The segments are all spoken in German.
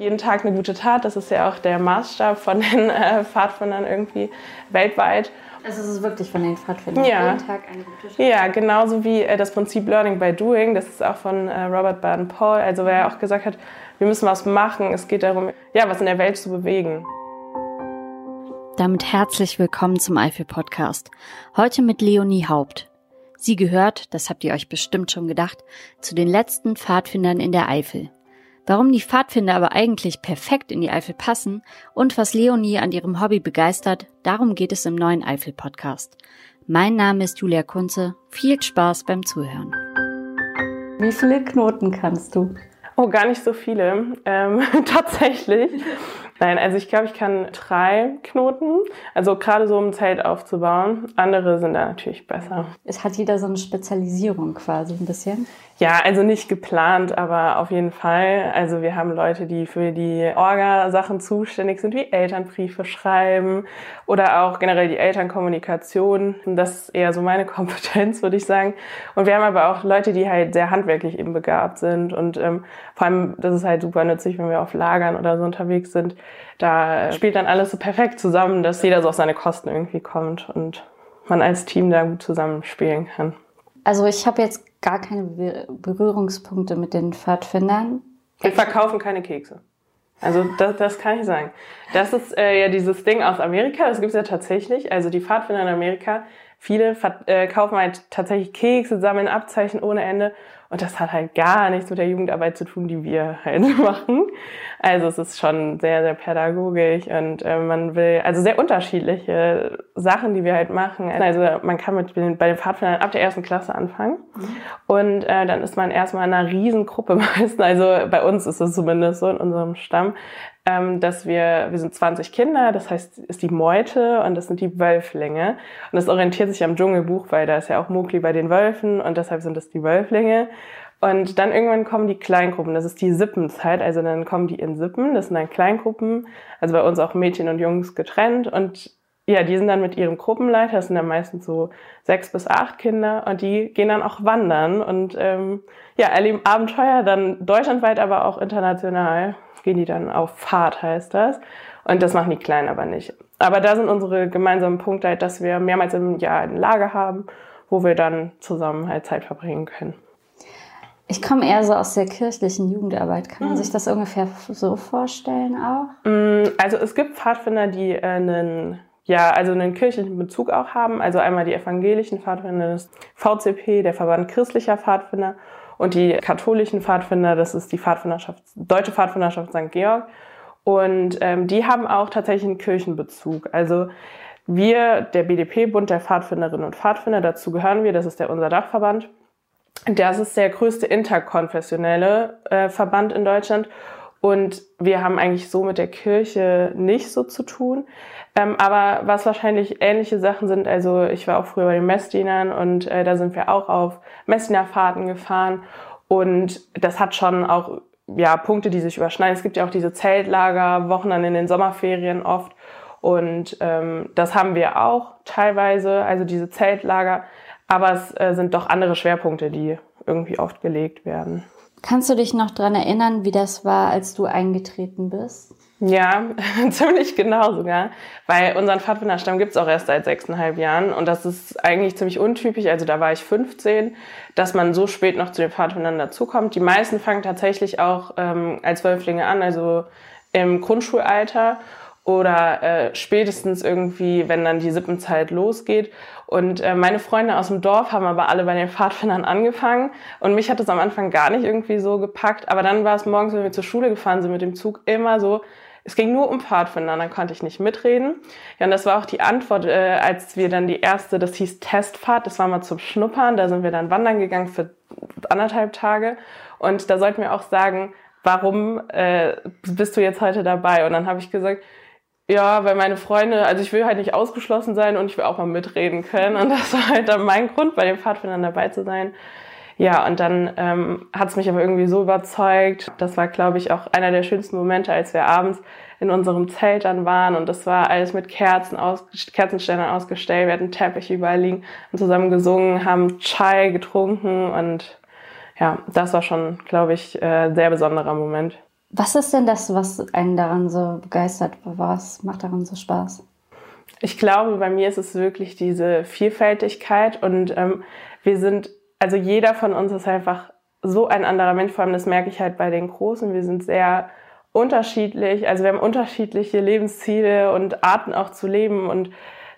Jeden Tag eine gute Tat, das ist ja auch der Maßstab von den äh, Pfadfindern irgendwie weltweit. Also es ist wirklich von den Pfadfindern. Ja. Jeden Tag eine gute Tat. Ja, genauso wie äh, das Prinzip Learning by Doing, das ist auch von äh, Robert Baden-Powell, also wer auch gesagt hat, wir müssen was machen, es geht darum, ja, was in der Welt zu bewegen. Damit herzlich willkommen zum Eifel Podcast. Heute mit Leonie Haupt. Sie gehört, das habt ihr euch bestimmt schon gedacht, zu den letzten Pfadfindern in der Eifel. Warum die Pfadfinder aber eigentlich perfekt in die Eifel passen und was Leonie an ihrem Hobby begeistert, darum geht es im neuen Eifel Podcast. Mein Name ist Julia Kunze. Viel Spaß beim Zuhören. Wie viele Knoten kannst du? Oh, gar nicht so viele. Ähm, tatsächlich. Nein, also ich glaube, ich kann drei Knoten. Also gerade so, um ein Zelt aufzubauen. Andere sind da natürlich besser. Es hat jeder so eine Spezialisierung quasi ein bisschen. Ja, also nicht geplant, aber auf jeden Fall. Also wir haben Leute, die für die Orga-Sachen zuständig sind, wie Elternbriefe schreiben oder auch generell die Elternkommunikation. Das ist eher so meine Kompetenz, würde ich sagen. Und wir haben aber auch Leute, die halt sehr handwerklich eben begabt sind. Und ähm, vor allem, das ist halt super nützlich, wenn wir auf Lagern oder so unterwegs sind. Da spielt dann alles so perfekt zusammen, dass jeder so auf seine Kosten irgendwie kommt und man als Team da gut zusammenspielen kann. Also ich habe jetzt gar keine Berührungspunkte mit den Pfadfindern. Wir verkaufen keine Kekse. Also das, das kann ich sagen. Das ist äh, ja dieses Ding aus Amerika, das gibt es ja tatsächlich. Also die Pfadfinder in Amerika, viele äh, kaufen halt tatsächlich Kekse, sammeln Abzeichen ohne Ende und das hat halt gar nichts mit der Jugendarbeit zu tun, die wir halt machen. Also es ist schon sehr, sehr pädagogisch und äh, man will, also sehr unterschiedliche Sachen, die wir halt machen. Also man kann mit bei den Pfadfindern ab der ersten Klasse anfangen mhm. und äh, dann ist man erstmal in einer riesen Gruppe meistens. Also bei uns ist es zumindest so in unserem Stamm, dass wir, wir sind 20 Kinder, das heißt, ist die Meute und das sind die Wölflinge. Und das orientiert sich am Dschungelbuch, weil da ist ja auch Mowgli bei den Wölfen und deshalb sind das die Wölflinge. Und dann irgendwann kommen die Kleingruppen, das ist die Sippenzeit, also dann kommen die in Sippen, das sind dann Kleingruppen, also bei uns auch Mädchen und Jungs getrennt und ja, die sind dann mit ihrem Gruppenleiter, das sind dann meistens so sechs bis acht Kinder und die gehen dann auch wandern und ähm, ja, erleben Abenteuer dann deutschlandweit, aber auch international gehen die dann auf Fahrt, heißt das. Und das machen die Kleinen aber nicht. Aber da sind unsere gemeinsamen Punkte halt, dass wir mehrmals im Jahr ein Lager haben, wo wir dann zusammen halt Zeit verbringen können. Ich komme eher so aus der kirchlichen Jugendarbeit. Kann man hm. sich das ungefähr so vorstellen auch? Mm, also es gibt Pfadfinder, die äh, einen ja, also einen kirchlichen Bezug auch haben. Also einmal die evangelischen Pfadfinder, das VCP, der Verband christlicher Pfadfinder und die katholischen Pfadfinder, das ist die Pfadfinderschaft, Deutsche Pfadfinderschaft St. Georg. Und ähm, die haben auch tatsächlich einen Kirchenbezug. Also wir, der BDP, Bund der Pfadfinderinnen und Pfadfinder, dazu gehören wir, das ist der unser Dachverband. Das ist der größte interkonfessionelle äh, Verband in Deutschland. Und wir haben eigentlich so mit der Kirche nicht so zu tun. Ähm, aber was wahrscheinlich ähnliche Sachen sind, also ich war auch früher bei den Messdienern und äh, da sind wir auch auf Messdienerfahrten gefahren und das hat schon auch ja, Punkte, die sich überschneiden. Es gibt ja auch diese Zeltlager, Wochen dann in den Sommerferien oft und ähm, das haben wir auch teilweise, also diese Zeltlager, aber es äh, sind doch andere Schwerpunkte, die irgendwie oft gelegt werden. Kannst du dich noch dran erinnern, wie das war, als du eingetreten bist? Ja, ziemlich genau sogar, weil unseren Pfadfinderstamm gibt's auch erst seit sechseinhalb Jahren und das ist eigentlich ziemlich untypisch, also da war ich 15, dass man so spät noch zu den Pfadfindern dazukommt. Die meisten fangen tatsächlich auch ähm, als Wölflinge an, also im Grundschulalter oder äh, spätestens irgendwie, wenn dann die Sippenzeit losgeht. Und äh, meine Freunde aus dem Dorf haben aber alle bei den Pfadfindern angefangen und mich hat das am Anfang gar nicht irgendwie so gepackt. Aber dann war es morgens, wenn wir zur Schule gefahren sind mit dem Zug, immer so, es ging nur um Pfadfinder, dann konnte ich nicht mitreden. Ja, und das war auch die Antwort, äh, als wir dann die erste, das hieß Testfahrt, das war mal zum Schnuppern, da sind wir dann wandern gegangen für anderthalb Tage. Und da sollten wir auch sagen, warum äh, bist du jetzt heute dabei? Und dann habe ich gesagt, ja, weil meine Freunde, also ich will halt nicht ausgeschlossen sein und ich will auch mal mitreden können. Und das war halt dann mein Grund, bei den Pfadfindern dabei zu sein. Ja, und dann ähm, hat es mich aber irgendwie so überzeugt. Das war, glaube ich, auch einer der schönsten Momente, als wir abends in unserem Zelt dann waren und das war alles mit Kerzen aus, Kerzenständern ausgestellt. Wir hatten Teppich überall liegen und zusammen gesungen, haben Chai getrunken und ja, das war schon, glaube ich, äh, sehr besonderer Moment. Was ist denn das, was einen daran so begeistert? Was macht daran so Spaß? Ich glaube, bei mir ist es wirklich diese Vielfältigkeit und ähm, wir sind, also jeder von uns ist einfach so ein anderer Mensch, vor allem das merke ich halt bei den Großen. Wir sind sehr unterschiedlich, also wir haben unterschiedliche Lebensziele und Arten auch zu leben und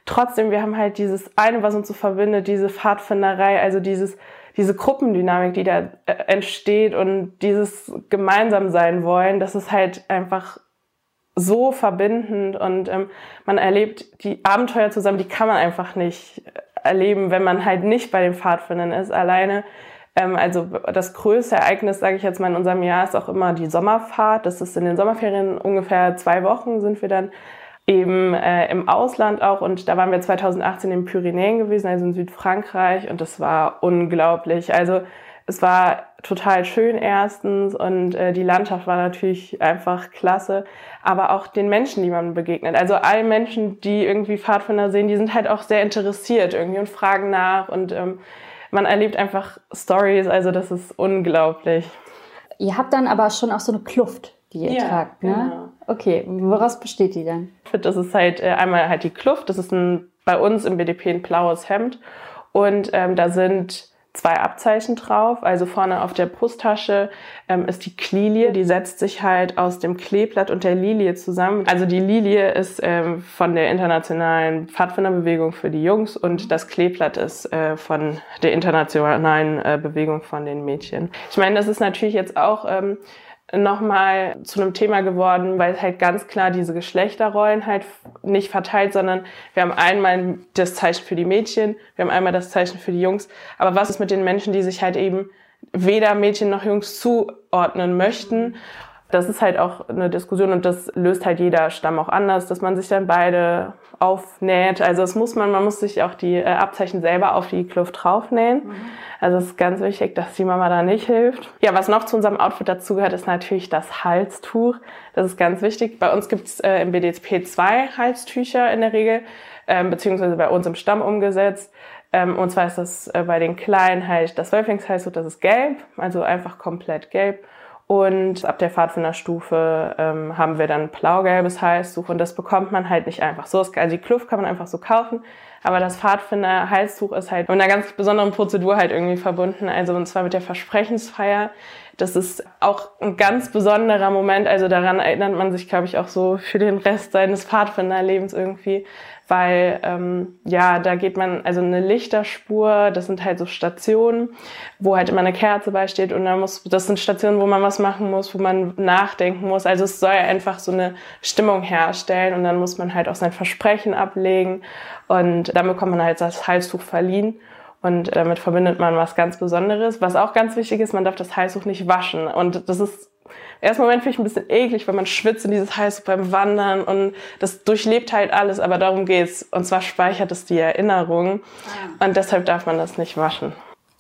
trotzdem, wir haben halt dieses eine, was uns so verbindet, diese Pfadfinderei, also dieses, diese Gruppendynamik, die da äh, entsteht und dieses gemeinsam sein wollen, das ist halt einfach so verbindend und ähm, man erlebt die Abenteuer zusammen, die kann man einfach nicht erleben, wenn man halt nicht bei den Pfadfindern ist. Alleine, ähm, also das größte Ereignis, sage ich jetzt mal, in unserem Jahr ist auch immer die Sommerfahrt. Das ist in den Sommerferien ungefähr zwei Wochen sind wir dann eben äh, im Ausland auch und da waren wir 2018 in Pyrenäen gewesen, also in Südfrankreich und das war unglaublich. Also es war total schön erstens und äh, die Landschaft war natürlich einfach klasse, aber auch den Menschen, die man begegnet. Also alle Menschen, die irgendwie Pfadfinder sehen, die sind halt auch sehr interessiert irgendwie und fragen nach und ähm, man erlebt einfach Stories, also das ist unglaublich. Ihr habt dann aber schon auch so eine Kluft, die ihr ja, tragt, ne? Genau. Okay, woraus besteht die dann? Das ist halt äh, einmal halt die Kluft, das ist ein, bei uns im BDP ein blaues Hemd und ähm, da sind zwei Abzeichen drauf. Also vorne auf der Brusttasche ähm, ist die Klilie, die setzt sich halt aus dem Kleeblatt und der Lilie zusammen. Also die Lilie ist ähm, von der internationalen Pfadfinderbewegung für die Jungs und das Kleeblatt ist äh, von der internationalen äh, Bewegung von den Mädchen. Ich meine, das ist natürlich jetzt auch ähm, nochmal zu einem Thema geworden, weil halt ganz klar diese Geschlechterrollen halt nicht verteilt, sondern wir haben einmal das Zeichen für die Mädchen, wir haben einmal das Zeichen für die Jungs. Aber was ist mit den Menschen, die sich halt eben weder Mädchen noch Jungs zuordnen möchten? Das ist halt auch eine Diskussion und das löst halt jeder Stamm auch anders, dass man sich dann beide aufnäht. Also das muss man, man muss sich auch die äh, Abzeichen selber auf die Kluft draufnähen. Mhm. Also es ist ganz wichtig, dass die Mama da nicht hilft. Ja, was noch zu unserem Outfit dazugehört, ist natürlich das Halstuch. Das ist ganz wichtig. Bei uns gibt's äh, im BDSP zwei Halstücher in der Regel, ähm, beziehungsweise bei uns im Stamm umgesetzt. Ähm, und zwar ist das äh, bei den Kleinen halt das Wölflingshalstuch, das ist gelb, also einfach komplett gelb. Und ab der Pfadfinderstufe ähm, haben wir dann blaugelbes Halstuch und das bekommt man halt nicht einfach so. Also die Kluft kann man einfach so kaufen. Aber das Pfadfinder-Halstuch ist halt mit einer ganz besonderen Prozedur halt irgendwie verbunden. Also und zwar mit der Versprechensfeier. Das ist auch ein ganz besonderer Moment. Also daran erinnert man sich, glaube ich, auch so für den Rest seines Pfadfinderlebens irgendwie weil ähm, ja, da geht man, also eine Lichterspur, das sind halt so Stationen, wo halt immer eine Kerze beisteht und da muss, das sind Stationen, wo man was machen muss, wo man nachdenken muss. Also es soll einfach so eine Stimmung herstellen und dann muss man halt auch sein Versprechen ablegen und dann bekommt man halt das Halstuch verliehen. Und damit verbindet man was ganz Besonderes. Was auch ganz wichtig ist, man darf das Halstuch nicht waschen. Und das ist ersten Moment finde ich ein bisschen eklig, weil man schwitzt in dieses Heiß beim Wandern und das durchlebt halt alles, aber darum geht's. Und zwar speichert es die Erinnerung ah. und deshalb darf man das nicht waschen.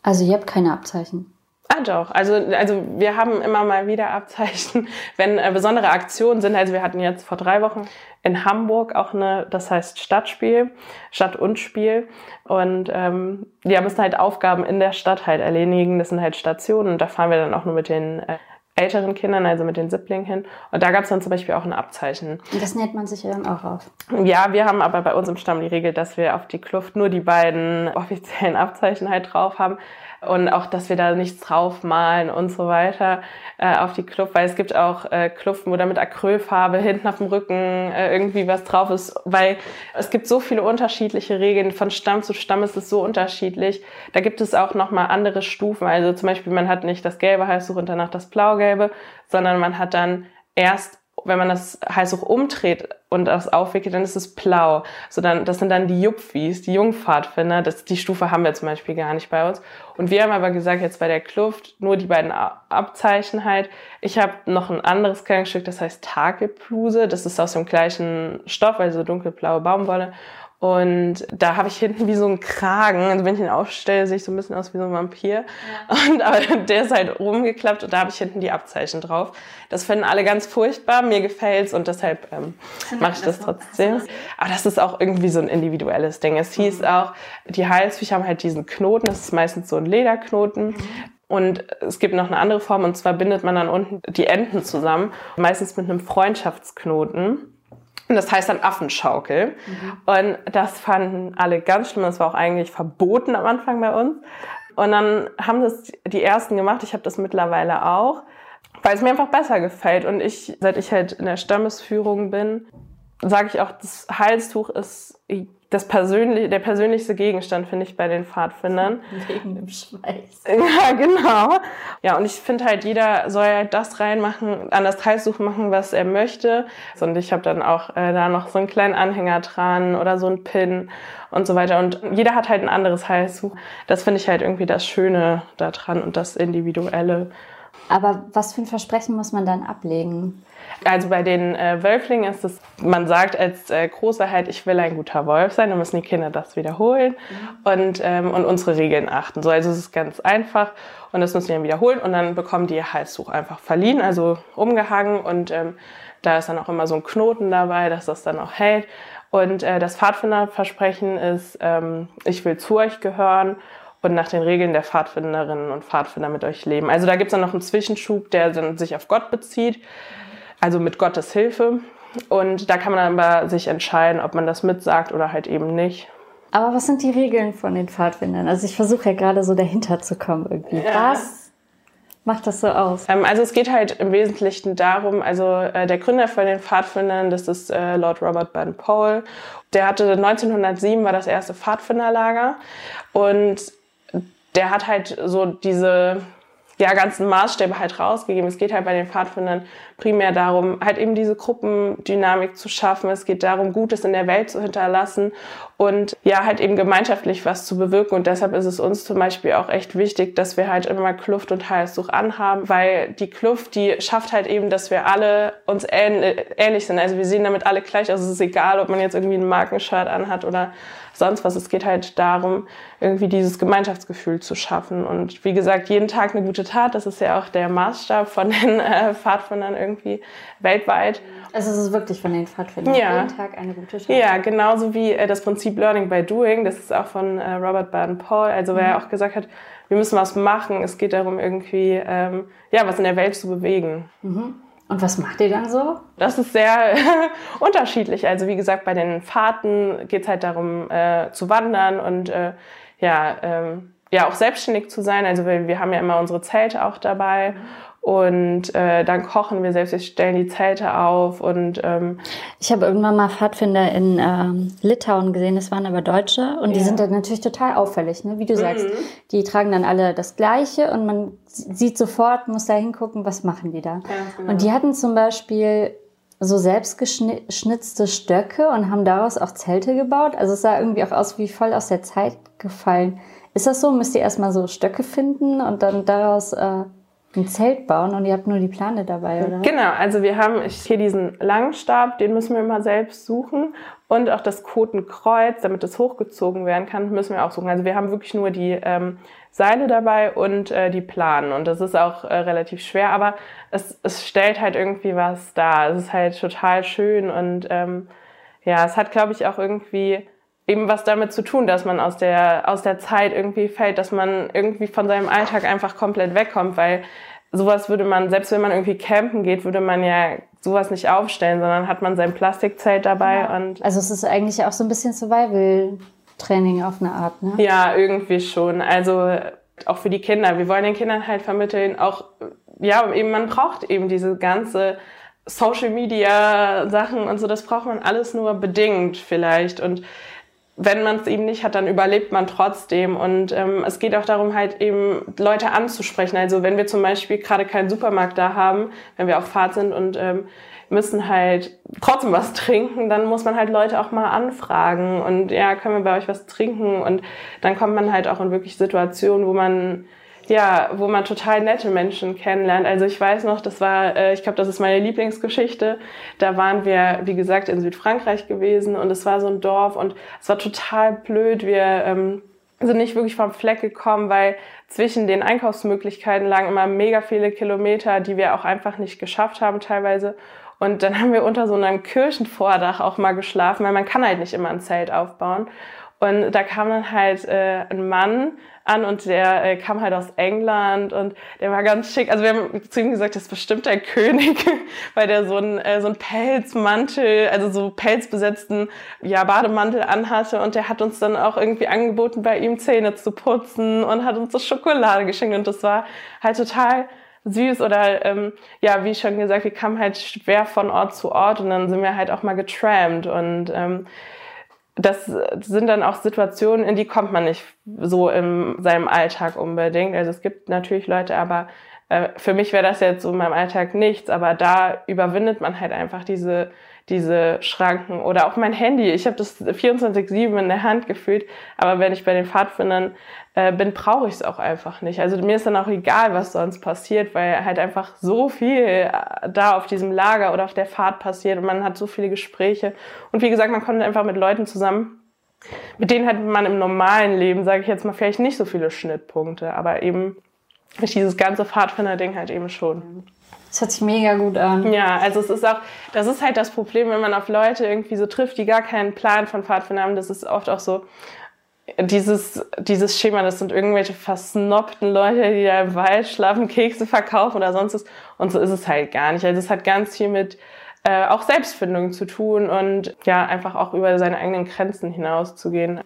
Also ihr habt keine Abzeichen? Ah, doch. Also, also wir haben immer mal wieder Abzeichen, wenn äh, besondere Aktionen sind. Also wir hatten jetzt vor drei Wochen in Hamburg auch eine, das heißt Stadtspiel, Stadt und Spiel. Und ähm, die müssen halt Aufgaben in der Stadt halt erledigen. Das sind halt Stationen und da fahren wir dann auch nur mit den äh, älteren Kindern, also mit den Sibblingen hin. Und da gab es dann zum Beispiel auch ein Abzeichen. Und das nennt man sich ja dann auch auf. Ja, wir haben aber bei uns im Stamm die Regel, dass wir auf die Kluft nur die beiden offiziellen Abzeichen halt drauf haben und auch, dass wir da nichts draufmalen und so weiter äh, auf die Kluft, weil es gibt auch äh, Kluften, wo da mit Acrylfarbe hinten auf dem Rücken äh, irgendwie was drauf ist, weil es gibt so viele unterschiedliche Regeln, von Stamm zu Stamm ist es so unterschiedlich. Da gibt es auch nochmal andere Stufen, also zum Beispiel man hat nicht das gelbe Halstuch und danach das blaugelbe, sondern man hat dann erst wenn man das Halstuch umdreht und das aufwickelt, dann ist es blau. So dann, das sind dann die Jupfis, die Jungpfadfinder. Das, die Stufe haben wir zum Beispiel gar nicht bei uns. Und wir haben aber gesagt, jetzt bei der Kluft nur die beiden Abzeichen halt. Ich habe noch ein anderes Kleidungsstück, das heißt Takelbluse. Das ist aus dem gleichen Stoff, also dunkelblaue Baumwolle. Und da habe ich hinten wie so einen Kragen. Also wenn ich ihn aufstelle, sehe ich so ein bisschen aus wie so ein Vampir. Ja. Und aber der ist halt rumgeklappt und da habe ich hinten die Abzeichen drauf. Das finden alle ganz furchtbar. Mir gefällt's und deshalb ähm, mache ich das trotzdem. Aber das ist auch irgendwie so ein individuelles Ding. Es hieß mhm. auch, die Halstücher haben halt diesen Knoten. Das ist meistens so ein Lederknoten. Mhm. Und es gibt noch eine andere Form, und zwar bindet man dann unten die Enden zusammen, meistens mit einem Freundschaftsknoten. Das heißt dann Affenschaukel. Mhm. Und das fanden alle ganz schlimm. Das war auch eigentlich verboten am Anfang bei uns. Und dann haben das die ersten gemacht. Ich habe das mittlerweile auch, weil es mir einfach besser gefällt. Und ich, seit ich halt in der Stammesführung bin, sage ich auch, das Halstuch ist das persönliche, der persönlichste Gegenstand, finde ich, bei den Pfadfindern. Wegen dem Schweiß. Ja, genau. Ja, und ich finde halt, jeder soll halt das reinmachen, an das Halstuch machen, was er möchte. Und ich habe dann auch äh, da noch so einen kleinen Anhänger dran oder so einen Pin und so weiter. Und jeder hat halt ein anderes Halstuch. Das finde ich halt irgendwie das Schöne daran und das Individuelle. Aber was für ein Versprechen muss man dann ablegen? Also bei den äh, Wölflingen ist es, man sagt als äh, Großer halt, ich will ein guter Wolf sein, dann müssen die Kinder das wiederholen mhm. und, ähm, und unsere Regeln achten. So, also es ist ganz einfach und das müssen die dann wiederholen und dann bekommen die ihr Halstuch einfach verliehen, also umgehangen und ähm, da ist dann auch immer so ein Knoten dabei, dass das dann auch hält. Und äh, das Pfadfinderversprechen ist, ähm, ich will zu euch gehören und nach den Regeln der Pfadfinderinnen und Pfadfinder mit euch leben. Also da gibt es dann noch einen Zwischenschub, der dann sich auf Gott bezieht, also mit Gottes Hilfe. Und da kann man dann aber sich entscheiden, ob man das mitsagt oder halt eben nicht. Aber was sind die Regeln von den Pfadfindern? Also ich versuche ja gerade so dahinter zu kommen irgendwie. Ja. Was macht das so aus? Ähm, also es geht halt im Wesentlichen darum, also äh, der Gründer von den Pfadfindern, das ist äh, Lord Robert Baden-Powell. Der hatte 1907 war das erste Pfadfinderlager und der hat halt so diese ja, ganzen Maßstäbe halt rausgegeben. Es geht halt bei den Pfadfindern primär darum, halt eben diese Gruppendynamik zu schaffen. Es geht darum, Gutes in der Welt zu hinterlassen und ja, halt eben gemeinschaftlich was zu bewirken. Und deshalb ist es uns zum Beispiel auch echt wichtig, dass wir halt immer Kluft und Heilsuch anhaben, weil die Kluft, die schafft halt eben, dass wir alle uns ähnlich sind. Also wir sehen damit alle gleich aus. Es ist egal, ob man jetzt irgendwie ein Markenshirt anhat oder sonst was. Es geht halt darum, irgendwie dieses Gemeinschaftsgefühl zu schaffen. Und wie gesagt, jeden Tag eine gute Tat, das ist ja auch der Maßstab von den äh, Pfadfindern irgendwie weltweit. Also es ist wirklich von den Pfadfindern. Ja. Jeden Tag eine gute Tat. Ja, genauso wie äh, das Prinzip Learning by Doing. Das ist auch von äh, Robert Baden-Powell. Also wer mhm. auch gesagt hat, wir müssen was machen. Es geht darum, irgendwie ähm, ja was in der Welt zu bewegen. Mhm. Und was macht ihr dann so? Das ist sehr unterschiedlich. Also wie gesagt, bei den Fahrten geht es halt darum, äh, zu wandern und äh, ja, ähm, ja auch selbstständig zu sein. Also wir, wir haben ja immer unsere Zelte auch dabei. Mhm. Und äh, dann kochen wir selbst, wir stellen die Zelte auf und ähm, ich habe irgendwann mal Pfadfinder in ähm, Litauen gesehen, das waren aber Deutsche und ja. die sind dann natürlich total auffällig, ne? wie du mhm. sagst. Die tragen dann alle das Gleiche und man sieht sofort, muss da hingucken, was machen die da. Ja, genau. Und die hatten zum Beispiel so selbstgeschnitzte Stöcke und haben daraus auch Zelte gebaut. Also es sah irgendwie auch aus wie voll aus der Zeit gefallen. Ist das so? Müsst ihr erstmal so Stöcke finden und dann daraus äh, ein Zelt bauen und ihr habt nur die Plane dabei, oder? Genau, also wir haben hier diesen Langstab, den müssen wir immer selbst suchen. Und auch das Kotenkreuz, damit es hochgezogen werden kann, müssen wir auch suchen. Also wir haben wirklich nur die ähm, Seile dabei und äh, die Planen. Und das ist auch äh, relativ schwer, aber es, es stellt halt irgendwie was da. Es ist halt total schön und ähm, ja, es hat, glaube ich, auch irgendwie eben was damit zu tun, dass man aus der, aus der Zeit irgendwie fällt, dass man irgendwie von seinem Alltag einfach komplett wegkommt, weil sowas würde man, selbst wenn man irgendwie campen geht, würde man ja sowas nicht aufstellen, sondern hat man sein Plastikzelt dabei ja. und. Also es ist eigentlich auch so ein bisschen Survival Training auf eine Art, ne? Ja, irgendwie schon. Also auch für die Kinder. Wir wollen den Kindern halt vermitteln, auch, ja, eben, man braucht eben diese ganze Social Media Sachen und so, das braucht man alles nur bedingt vielleicht und wenn man es eben nicht hat, dann überlebt man trotzdem. Und ähm, es geht auch darum, halt eben Leute anzusprechen. Also wenn wir zum Beispiel gerade keinen Supermarkt da haben, wenn wir auf Fahrt sind und ähm, müssen halt trotzdem was trinken, dann muss man halt Leute auch mal anfragen und ja, können wir bei euch was trinken? Und dann kommt man halt auch in wirklich Situationen, wo man ja, wo man total nette Menschen kennenlernt. Also ich weiß noch, das war, äh, ich glaube, das ist meine Lieblingsgeschichte. Da waren wir, wie gesagt, in Südfrankreich gewesen und es war so ein Dorf und es war total blöd. Wir ähm, sind nicht wirklich vom Fleck gekommen, weil zwischen den Einkaufsmöglichkeiten lagen immer mega viele Kilometer, die wir auch einfach nicht geschafft haben teilweise. Und dann haben wir unter so einem Kirchenvordach auch mal geschlafen, weil man kann halt nicht immer ein Zelt aufbauen. Und da kam dann halt äh, ein Mann an und der äh, kam halt aus England und der war ganz schick. Also wir haben zu ihm gesagt, das ist bestimmt der König, weil der so ein äh, so ein Pelzmantel, also so pelzbesetzten ja Bademantel anhatte. Und der hat uns dann auch irgendwie angeboten, bei ihm Zähne zu putzen und hat uns so Schokolade geschenkt. Und das war halt total süß. Oder ähm, ja, wie schon gesagt, wir kamen halt schwer von Ort zu Ort und dann sind wir halt auch mal getrampt. Und ähm, das sind dann auch Situationen, in die kommt man nicht so in seinem Alltag unbedingt. Also es gibt natürlich Leute, aber äh, für mich wäre das jetzt so in meinem Alltag nichts, aber da überwindet man halt einfach diese diese Schranken oder auch mein Handy. Ich habe das 24/7 in der Hand gefühlt, aber wenn ich bei den Pfadfindern äh, bin, brauche ich es auch einfach nicht. Also mir ist dann auch egal, was sonst passiert, weil halt einfach so viel äh, da auf diesem Lager oder auf der Fahrt passiert und man hat so viele Gespräche. Und wie gesagt, man kommt einfach mit Leuten zusammen, mit denen hat man im normalen Leben, sage ich jetzt mal, vielleicht nicht so viele Schnittpunkte, aber eben dieses ganze Pfadfinder-Ding halt eben schon. Das hört sich mega gut an. Ja, also es ist auch, das ist halt das Problem, wenn man auf Leute irgendwie so trifft, die gar keinen Plan von Pfadfinder haben. Das ist oft auch so, dieses, dieses Schema, das sind irgendwelche versnobten Leute, die da im Wald schlafen, Kekse verkaufen oder sonst was. Und so ist es halt gar nicht. Also es hat ganz viel mit äh, auch Selbstfindung zu tun und ja, einfach auch über seine eigenen Grenzen hinauszugehen.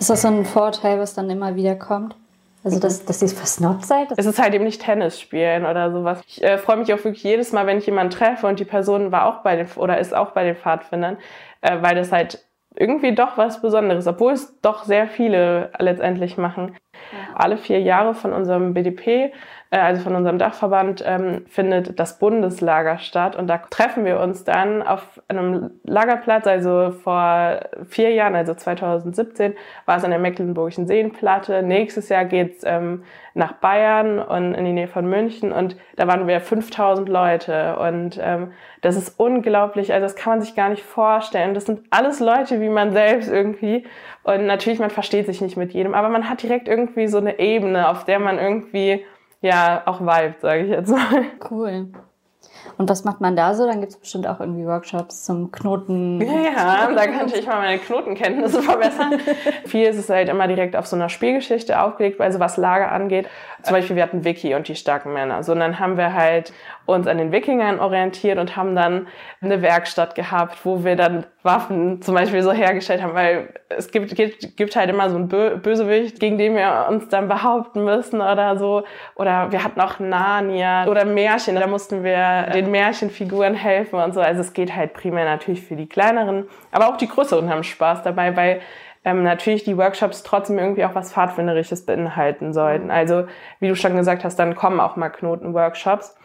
Ist das so ein Vorteil, was dann immer wieder kommt? Also, dass, dass ihr versnobbt seid? Es ist halt eben nicht Tennis spielen oder sowas. Ich äh, freue mich auch wirklich jedes Mal, wenn ich jemanden treffe und die Person war auch bei den oder ist auch bei den Pfadfindern, äh, weil das halt irgendwie doch was Besonderes, obwohl es doch sehr viele letztendlich machen. Ja. Alle vier Jahre von unserem BDP äh, also von unserem Dachverband, ähm, findet das Bundeslager statt. Und da treffen wir uns dann auf einem Lagerplatz. Also vor vier Jahren, also 2017, war es an der Mecklenburgischen Seenplatte. Nächstes Jahr geht's ähm, nach Bayern und in die Nähe von München. Und da waren wir 5000 Leute. Und ähm, das ist unglaublich. Also das kann man sich gar nicht vorstellen. Das sind alles Leute wie man selbst irgendwie. Und natürlich, man versteht sich nicht mit jedem, aber man hat direkt irgendwie so eine Ebene, auf der man irgendwie ja auch vibet, sage ich jetzt mal. Cool. Und was macht man da so? Dann gibt es bestimmt auch irgendwie Workshops zum Knoten. Ja, da kann ich mal meine Knotenkenntnisse verbessern. Viel ist es halt immer direkt auf so einer Spielgeschichte aufgelegt, also was Lager angeht. Zum Beispiel, wir hatten Vicky und die starken Männer. So, und dann haben wir halt uns an den Wikingern orientiert und haben dann eine Werkstatt gehabt, wo wir dann Waffen zum Beispiel so hergestellt haben, weil es gibt, gibt, gibt halt immer so einen Bösewicht, gegen den wir uns dann behaupten müssen oder so. Oder wir hatten auch Narnia oder Märchen, da mussten wir den Märchenfiguren helfen und so. Also es geht halt primär natürlich für die kleineren, aber auch die größeren haben Spaß dabei, weil ähm, natürlich die Workshops trotzdem irgendwie auch was Pfadfinderisches beinhalten sollten. Also wie du schon gesagt hast, dann kommen auch mal Knotenworkshops.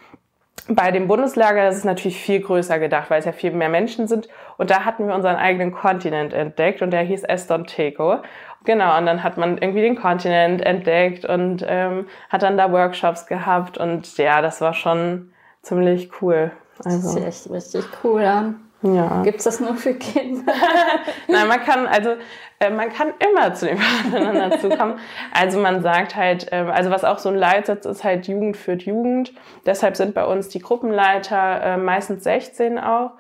Bei dem Bundeslager das ist es natürlich viel größer gedacht, weil es ja viel mehr Menschen sind. Und da hatten wir unseren eigenen Kontinent entdeckt und der hieß Estonteco. Genau, und dann hat man irgendwie den Kontinent entdeckt und ähm, hat dann da Workshops gehabt und ja, das war schon ziemlich cool. Also. Das ist echt richtig cool an. Ja. Gibt es das nur für Kinder? Nein, man kann, also äh, man kann immer zu den Partnern dazukommen. Also man sagt halt, äh, also was auch so ein Leitsatz ist, halt Jugend führt Jugend. Deshalb sind bei uns die Gruppenleiter äh, meistens 16 auch.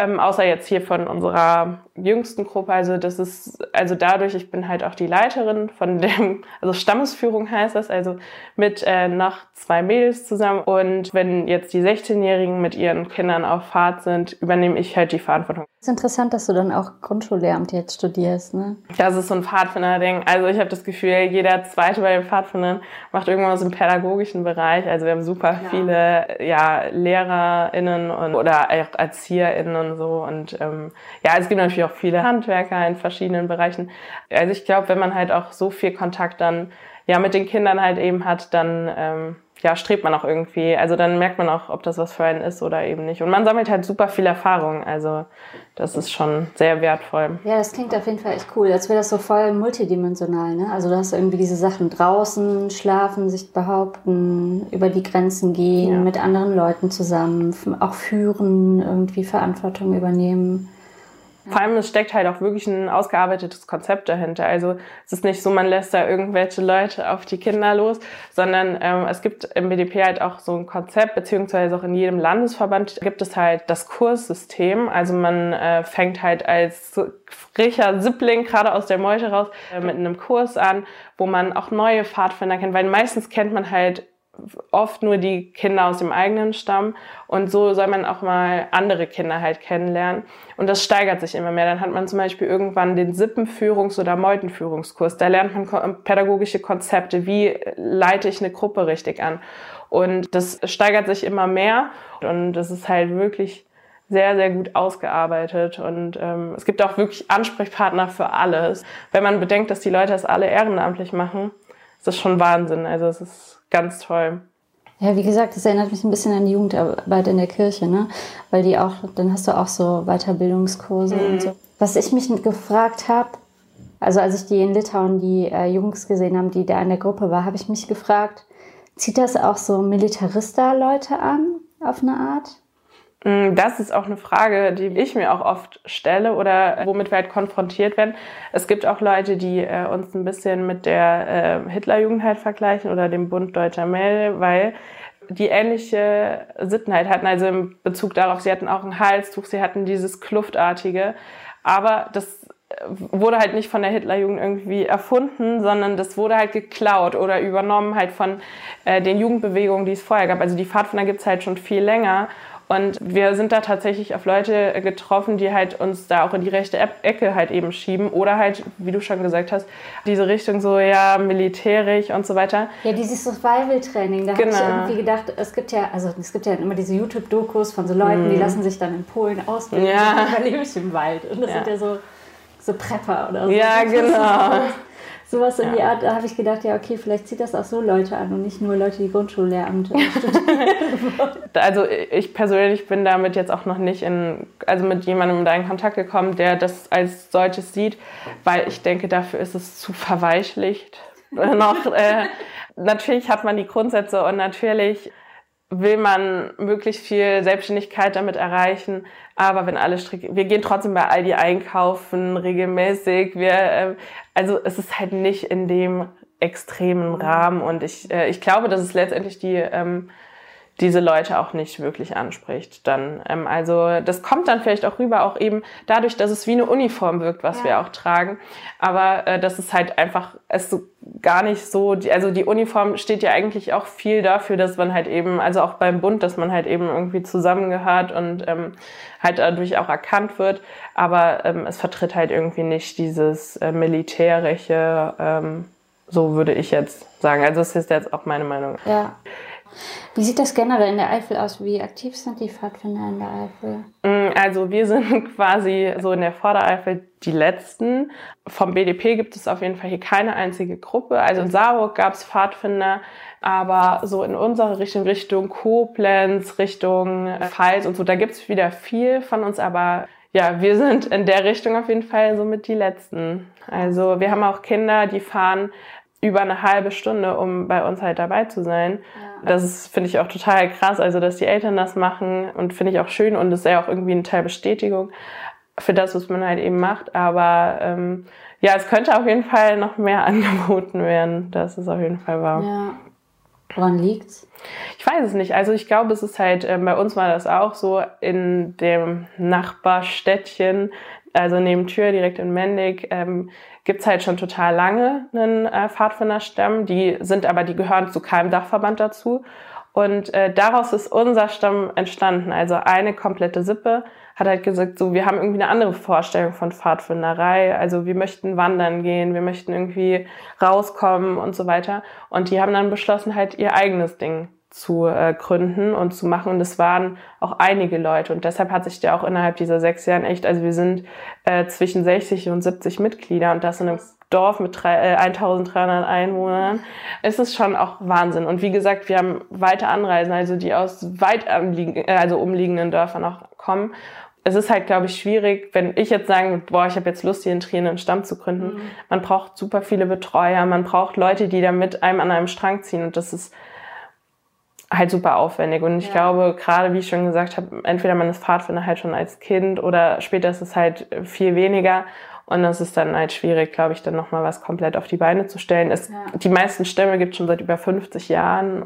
Ähm, außer jetzt hier von unserer jüngsten Gruppe. Also das ist, also dadurch, ich bin halt auch die Leiterin von dem, also Stammesführung heißt das, also mit äh, noch zwei Mädels zusammen. Und wenn jetzt die 16-Jährigen mit ihren Kindern auf Fahrt sind, übernehme ich halt die Verantwortung. Es ist interessant, dass du dann auch Grundschullehramt jetzt studierst, ne? Das ist so ein Pfadfinder-Ding. Also ich habe das Gefühl, jeder Zweite bei den Pfadfindern macht irgendwas im pädagogischen Bereich. Also wir haben super ja. viele ja, LehrerInnen und, oder auch ErzieherInnen und so. Und ähm, ja, es gibt natürlich auch viele Handwerker in verschiedenen Bereichen. Also ich glaube, wenn man halt auch so viel Kontakt dann ja mit den Kindern halt eben hat, dann ähm, ja, strebt man auch irgendwie. Also dann merkt man auch, ob das was für einen ist oder eben nicht. Und man sammelt halt super viel Erfahrung. Also das ist schon sehr wertvoll. Ja, das klingt auf jeden Fall echt cool. Als wäre das so voll multidimensional. Ne? Also du hast irgendwie diese Sachen draußen, schlafen, sich behaupten, über die Grenzen gehen, ja. mit anderen Leuten zusammen, auch führen, irgendwie Verantwortung übernehmen. Vor allem, es steckt halt auch wirklich ein ausgearbeitetes Konzept dahinter. Also es ist nicht so, man lässt da irgendwelche Leute auf die Kinder los, sondern ähm, es gibt im BDP halt auch so ein Konzept, beziehungsweise auch in jedem Landesverband gibt es halt das Kurssystem. Also man äh, fängt halt als frischer Sippling gerade aus der Meute raus äh, mit einem Kurs an, wo man auch neue Pfadfinder kennt, weil meistens kennt man halt oft nur die Kinder aus dem eigenen Stamm und so soll man auch mal andere Kinder halt kennenlernen und das steigert sich immer mehr. Dann hat man zum Beispiel irgendwann den Sippenführungs- oder Meutenführungskurs. Da lernt man pädagogische Konzepte, wie leite ich eine Gruppe richtig an und das steigert sich immer mehr und das ist halt wirklich sehr, sehr gut ausgearbeitet und ähm, es gibt auch wirklich Ansprechpartner für alles. Wenn man bedenkt, dass die Leute das alle ehrenamtlich machen, ist das schon Wahnsinn. Also es ist ganz toll. Ja, wie gesagt, das erinnert mich ein bisschen an die Jugendarbeit in der Kirche, ne? Weil die auch, dann hast du auch so Weiterbildungskurse mhm. und so. Was ich mich gefragt habe, also als ich die in Litauen die äh, Jungs gesehen habe, die da in der Gruppe war, habe ich mich gefragt, zieht das auch so Militarista-Leute an, auf eine Art? Mm, das ist auch eine Frage, die ich mir auch oft stelle oder womit wir halt konfrontiert werden. Es gibt auch Leute, die äh, uns ein bisschen mit der äh, Hitlerjugend halt vergleichen oder dem Bund Deutscher Mail, weil die ähnliche Sittenheit hatten, also im Bezug darauf, sie hatten auch ein Halstuch, sie hatten dieses Kluftartige, aber das wurde halt nicht von der Hitlerjugend irgendwie erfunden, sondern das wurde halt geklaut oder übernommen halt von äh, den Jugendbewegungen, die es vorher gab. Also die Pfadfinder gibt's halt schon viel länger und wir sind da tatsächlich auf Leute getroffen, die halt uns da auch in die rechte Ecke halt eben schieben oder halt, wie du schon gesagt hast, diese Richtung so, ja, militärisch und so weiter. Ja, dieses Survival-Training, da genau. habe ich irgendwie gedacht, es gibt ja, also es gibt ja immer diese YouTube-Dokus von so Leuten, mm. die mhm. lassen sich dann in Polen ausbilden ja. überlebe ich im Wald. Und das ja. sind ja so, so Prepper oder so. Ja, genau. Sowas in ja. die Art, da habe ich gedacht, ja, okay, vielleicht zieht das auch so Leute an und nicht nur Leute, die Grundschullehramt studieren. also ich persönlich bin damit jetzt auch noch nicht in, also mit jemandem da in Kontakt gekommen, der das als solches sieht, weil ich denke, dafür ist es zu verweichlicht. noch, äh, natürlich hat man die Grundsätze und natürlich will man möglichst viel Selbstständigkeit damit erreichen. Aber wenn alle Stricke, wir gehen trotzdem bei Aldi einkaufen regelmäßig. Wir, äh, also es ist halt nicht in dem extremen Rahmen und ich, äh, ich glaube, dass es letztendlich die ähm, diese Leute auch nicht wirklich anspricht. Dann, ähm, also das kommt dann vielleicht auch rüber, auch eben dadurch, dass es wie eine Uniform wirkt, was ja. wir auch tragen. Aber äh, das ist halt einfach es so gar nicht so. Die, also die Uniform steht ja eigentlich auch viel dafür, dass man halt eben, also auch beim Bund, dass man halt eben irgendwie zusammengehört und ähm, halt dadurch auch erkannt wird. Aber ähm, es vertritt halt irgendwie nicht dieses äh, militärische. Ähm, so würde ich jetzt sagen. Also es ist jetzt auch meine Meinung. Ja. Wie sieht das generell in der Eifel aus? Wie aktiv sind die Pfadfinder in der Eifel? Mm, also wir sind quasi so in der Vordereifel die Letzten. Vom BDP gibt es auf jeden Fall hier keine einzige Gruppe. Also in Saarburg gab es Pfadfinder, aber so in unsere Richtung, Richtung Koblenz, Richtung Pfalz und so, da gibt es wieder viel von uns, aber ja, wir sind in der Richtung auf jeden Fall so mit die Letzten. Also wir haben auch Kinder, die fahren über eine halbe Stunde, um bei uns halt dabei zu sein. Ja. Das finde ich auch total krass, also dass die Eltern das machen und finde ich auch schön und ist ja auch irgendwie ein Teil Bestätigung für das, was man halt eben macht. Aber ähm, ja, es könnte auf jeden Fall noch mehr angeboten werden. Das ist auf jeden Fall wahr. Ja. Woran liegt's? Ich weiß es nicht. Also ich glaube, es ist halt, äh, bei uns war das auch so in dem Nachbarstädtchen, also neben Tür direkt in Mendig, ähm, gibt's halt schon total lange einen äh, Pfadfinderstamm. Die sind aber, die gehören zu keinem Dachverband dazu. Und äh, daraus ist unser Stamm entstanden. Also eine komplette Sippe hat halt gesagt, so, wir haben irgendwie eine andere Vorstellung von Pfadfinderei. Also wir möchten wandern gehen, wir möchten irgendwie rauskommen und so weiter. Und die haben dann beschlossen, halt ihr eigenes Ding zu äh, gründen und zu machen. Und es waren auch einige Leute. Und deshalb hat sich der auch innerhalb dieser sechs Jahren echt, also wir sind äh, zwischen 60 und 70 Mitglieder und das in einem Dorf mit drei, äh, 1300 Einwohnern. Es ist schon auch Wahnsinn. Und wie gesagt, wir haben weite Anreisen, also die aus weit äh, also umliegenden Dörfern auch kommen. Es ist halt, glaube ich, schwierig, wenn ich jetzt sagen würde, boah, ich habe jetzt Lust, hier in Trier einen Stamm zu gründen. Mhm. Man braucht super viele Betreuer, man braucht Leute, die da mit einem an einem Strang ziehen. Und das ist halt super aufwendig. Und ich ja. glaube, gerade wie ich schon gesagt habe, entweder man ist Pfadfinder halt schon als Kind oder später ist es halt viel weniger. Und das ist dann halt schwierig, glaube ich, dann nochmal was komplett auf die Beine zu stellen. Es, ja. Die meisten Stämme gibt es schon seit über 50 Jahren.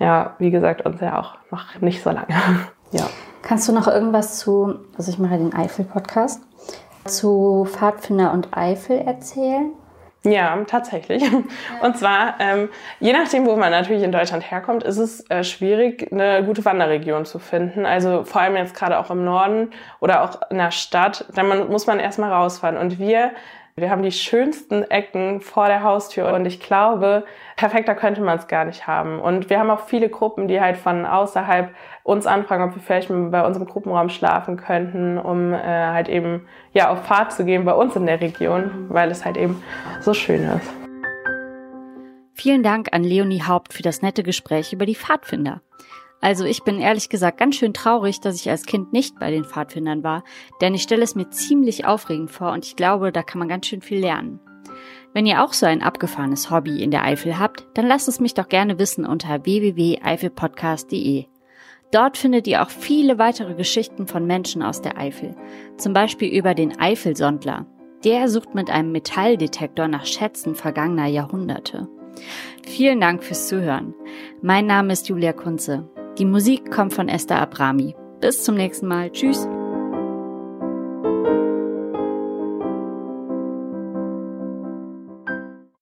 Ja, wie gesagt, uns ja auch noch nicht so lange. ja. Kannst du noch irgendwas zu, also ich mache den Eifel-Podcast, zu Pfadfinder und Eifel erzählen? Ja, tatsächlich. Und zwar, ähm, je nachdem, wo man natürlich in Deutschland herkommt, ist es äh, schwierig, eine gute Wanderregion zu finden. Also vor allem jetzt gerade auch im Norden oder auch in der Stadt, da man, muss man erstmal rausfahren. Und wir wir haben die schönsten Ecken vor der Haustür und ich glaube, perfekter könnte man es gar nicht haben. Und wir haben auch viele Gruppen, die halt von außerhalb uns anfragen, ob wir vielleicht bei unserem Gruppenraum schlafen könnten, um äh, halt eben ja auf Fahrt zu gehen bei uns in der Region, weil es halt eben so schön ist. Vielen Dank an Leonie Haupt für das nette Gespräch über die Pfadfinder. Also ich bin ehrlich gesagt ganz schön traurig, dass ich als Kind nicht bei den Pfadfindern war, denn ich stelle es mir ziemlich aufregend vor und ich glaube, da kann man ganz schön viel lernen. Wenn ihr auch so ein abgefahrenes Hobby in der Eifel habt, dann lasst es mich doch gerne wissen unter www.eifelpodcast.de. Dort findet ihr auch viele weitere Geschichten von Menschen aus der Eifel, zum Beispiel über den Eifelsondler. Der sucht mit einem Metalldetektor nach Schätzen vergangener Jahrhunderte. Vielen Dank fürs Zuhören. Mein Name ist Julia Kunze. Die Musik kommt von Esther Abrami. Bis zum nächsten Mal. Tschüss.